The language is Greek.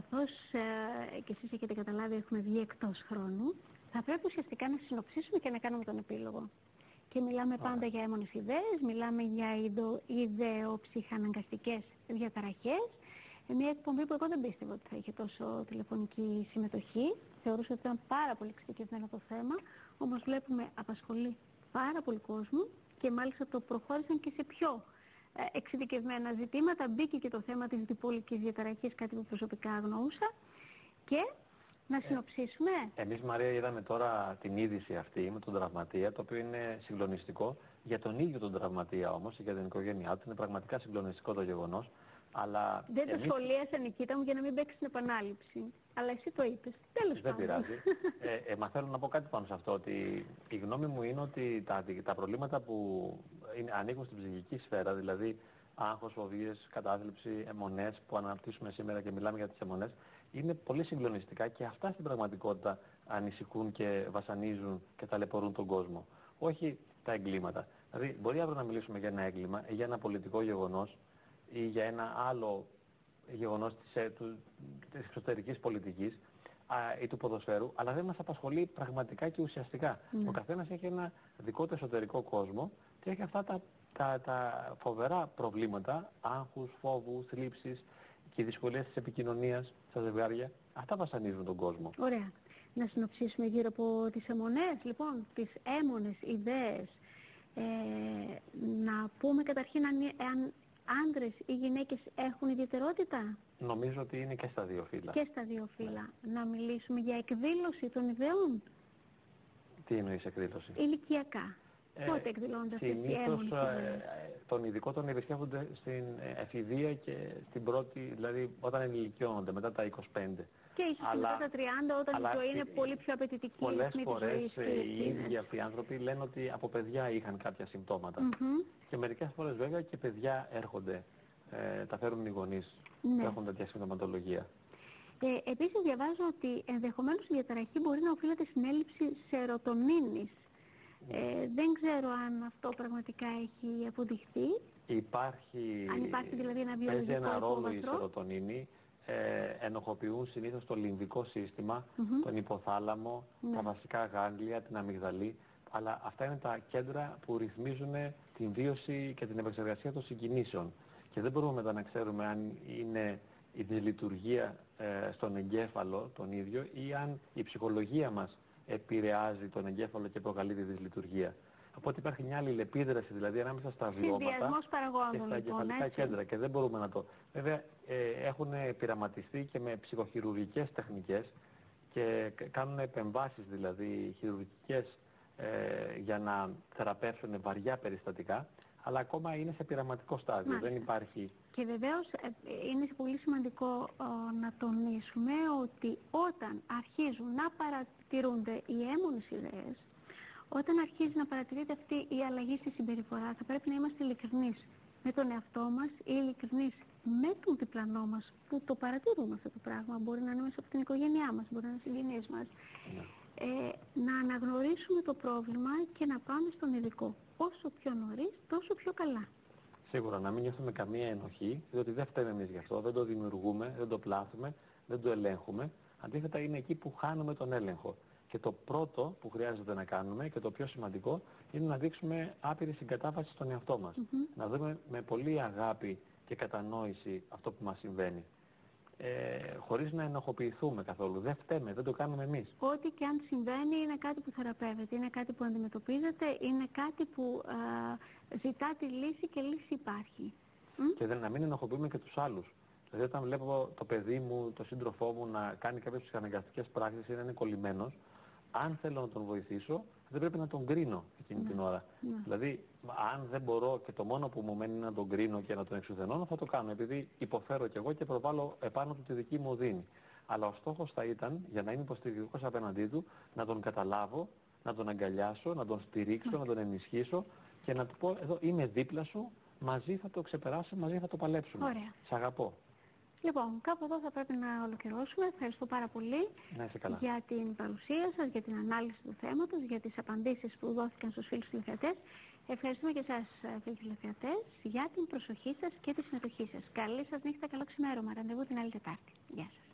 καθώς ε, και εσείς έχετε καταλάβει έχουμε βγει εκτός χρόνου, θα πρέπει ουσιαστικά να συνοψίσουμε και να κάνουμε τον επίλογο. Και μιλάμε πάντα για έμονες ιδέες, μιλάμε για ιδεο, ιδεοψυχαναγκαστικές διαταραχές. Ε, μια εκπομπή που εγώ δεν πίστευα ότι θα είχε τόσο τηλεφωνική συμμετοχή. Θεωρούσα ότι ήταν πάρα πολύ εξειδικευμένο το θέμα, όμως βλέπουμε απασχολεί πάρα πολύ κόσμο και μάλιστα το προχώρησαν και σε πιο ε, εξειδικευμένα ζητήματα. Μπήκε και το θέμα της διπολικής διαταραχής, κάτι που προσωπικά αγνοούσα. Και να ε, συνοψίσουμε. Ε, εμείς Μαρία είδαμε τώρα την είδηση αυτή με τον τραυματία, το οποίο είναι συγκλονιστικό. Για τον ίδιο τον τραυματία όμως, για την οικογένειά του, είναι πραγματικά συγκλονιστικό το γεγονός. Αλλά δεν εμείς... το σχολίασα Νικήτα μου για να μην παίξει την επανάληψη. Αλλά εσύ το είπες. Τέλος πάντων. Δεν πειράζει. ε, ε, μα θέλω να πω κάτι πάνω σε αυτό. Ότι η γνώμη μου είναι ότι τα, τα προβλήματα που είναι, ανήκουν στην ψυχική σφαίρα, δηλαδή άγχος, φοβίες, κατάθλιψη, αιμονές που αναπτύσσουμε σήμερα και μιλάμε για τις αιμονές, είναι πολύ συγκλονιστικά και αυτά στην πραγματικότητα ανησυχούν και βασανίζουν και ταλαιπωρούν τον κόσμο. Όχι τα εγκλήματα. Δηλαδή μπορεί αύριο να μιλήσουμε για ένα έγκλημα ή για ένα πολιτικό γεγονός ή για ένα άλλο γεγονός της, ε, του, της εξωτερικής πολιτικής α, ή του ποδοσφαίρου, αλλά δεν μας απασχολεί πραγματικά και ουσιαστικά. Ναι. Ο καθένας έχει ένα δικό του εσωτερικό κόσμο και έχει αυτά τα, τα, τα φοβερά προβλήματα, άγχους, φόβους, θλίψεις και δυσκολίες της επικοινωνίας στα ζευγάρια. Αυτά βασανίζουν τον κόσμο. Ωραία. Να συνοψίσουμε γύρω από τις αιμονές, λοιπόν, τις έμονες ιδέες. Ε, να πούμε καταρχήν αν, αν άντρες ή γυναίκες έχουν ιδιαιτερότητα; Νομίζω ότι είναι και στα δύο φύλλα. Και στα δύο φύλλα. Να μιλήσουμε για εκδήλωση των ιδεών; Τι εννοείς εκδήλωση; Ηλικιακά. Ε, Πότε εκδηλώνονται αυτές οι έμονες ε, τον ειδικό τον επισκέφτονται στην εφηβεία και στην πρώτη, δηλαδή όταν ενηλικιώνονται μετά τα 25. Και ίσως αλλά, μετά τα 30 όταν η ζωή είναι πολύ πιο απαιτητική. Πολλές φορές ε, οι ίδιοι αυτοί οι άνθρωποι λένε ότι από παιδιά είχαν κάποια συμπτώματα. Και μερικές φορές βέβαια και παιδιά έρχονται, ε, τα φέρουν οι γονείς ναι. που έχουν τέτοια συμπτωματολογία. Ε, επίσης διαβάζω ότι ενδεχομένως η διαταραχή μπορεί να οφείλεται στην έλλειψη σερωτονίνης. Ε, δεν ξέρω αν αυτό πραγματικά έχει αποδειχθεί. Υπάρχει, αν υπάρχει δηλαδή ένα βιολογικό ένα ρόλο η σερωτονίνη. Ε, ενοχοποιούν συνήθως το λιμβικό σύστημα, τον υποθάλαμο, ναι. τα βασικά γάγκλια, την αμυγδαλή αλλά αυτά είναι τα κέντρα που ρυθμίζουν την βίωση και την επεξεργασία των συγκινήσεων. Και δεν μπορούμε μετά να ξέρουμε αν είναι η δυσλειτουργία ε, στον εγκέφαλο τον ίδιο ή αν η ψυχολογία μας επηρεάζει τον εγκέφαλο και προκαλεί τη δυσλειτουργία. Οπότε υπάρχει μια άλλη λεπίδραση δηλαδή ανάμεσα στα βιώματα και στα λοιπόν, εγκεφαλικά κέντρα και δεν μπορούμε να το... Βέβαια ε, έχουν πειραματιστεί και με ψυχοχειρουργικές τεχνικές και κάνουν επεμβάσεις δηλαδή χειρουργικές ε, για να θεραπεύσουν βαριά περιστατικά, αλλά ακόμα είναι σε πειραματικό στάδιο. Δεν υπάρχει... Και βεβαίως ε, είναι πολύ σημαντικό να τονίσουμε ότι όταν αρχίζουν να παρατηρούνται οι έμονες ιδέες, όταν αρχίζει να παρατηρείται αυτή η αλλαγή στη συμπεριφορά, θα πρέπει να είμαστε ειλικρινείς με τον εαυτό μας ή ειλικρινείς με τον διπλανό μας που το παρατηρούμε αυτό το πράγμα. Μπορεί να είναι μέσα από την οικογένειά μας, μπορεί να είναι συγγενείς μας. Ναι ε, να αναγνωρίσουμε το πρόβλημα και να πάμε στον ειδικό. Όσο πιο νωρίς, τόσο πιο καλά. Σίγουρα, να μην νιώθουμε καμία ενοχή, διότι δεν φταίμε εμείς γι' αυτό, δεν το δημιουργούμε, δεν το πλάθουμε, δεν το ελέγχουμε. Αντίθετα είναι εκεί που χάνουμε τον έλεγχο. Και το πρώτο που χρειάζεται να κάνουμε και το πιο σημαντικό είναι να δείξουμε άπειρη συγκατάβαση στον εαυτό μας. Να δούμε με πολύ αγάπη και κατανόηση αυτό που μας συμβαίνει ε, χωρίς να ενοχοποιηθούμε καθόλου. Δεν φταίμε, δεν το κάνουμε εμείς. Ό,τι και αν συμβαίνει είναι κάτι που θεραπεύεται, είναι κάτι που αντιμετωπίζεται, είναι κάτι που α, ζητά τη λύση και λύση υπάρχει. Και δεν, να μην ενοχοποιούμε και τους άλλους. Δηλαδή όταν βλέπω το παιδί μου, το σύντροφό μου να κάνει κάποιες ψυχαναγκαστικές πράξεις ή να είναι κολλημένος, αν θέλω να τον βοηθήσω, δεν πρέπει να τον κρίνω εκείνη την ναι. ώρα. Ναι. Δηλαδή, αν δεν μπορώ και το μόνο που μου μένει είναι να τον κρίνω και να τον εξουθενώνω, θα το κάνω, επειδή υποφέρω κι εγώ και προβάλλω επάνω του τη δική μου οδύνη. Αλλά ο στόχος θα ήταν, για να είμαι υποστηρικτικός απέναντί του, να τον καταλάβω, να τον αγκαλιάσω, να τον στηρίξω, να τον ενισχύσω και να του πω, εδώ είμαι δίπλα σου, μαζί θα το ξεπεράσουμε, μαζί θα το παλέψουμε. Ωραία. Σ' αγαπώ. Λοιπόν, κάπου εδώ θα πρέπει να ολοκληρώσουμε. Ευχαριστώ πάρα πολύ για την παρουσία σας, για την ανάλυση του θέματος, για τις απαντήσεις που δόθηκαν στους φίλους τηλεθεατές. Ευχαριστούμε και εσάς φίλοι τηλεθεατές για την προσοχή σας και τη συμμετοχή σας. Καλή σας νύχτα, καλό ξημέρωμα. Ραντεβού την άλλη Τετάρτη. Γεια σας.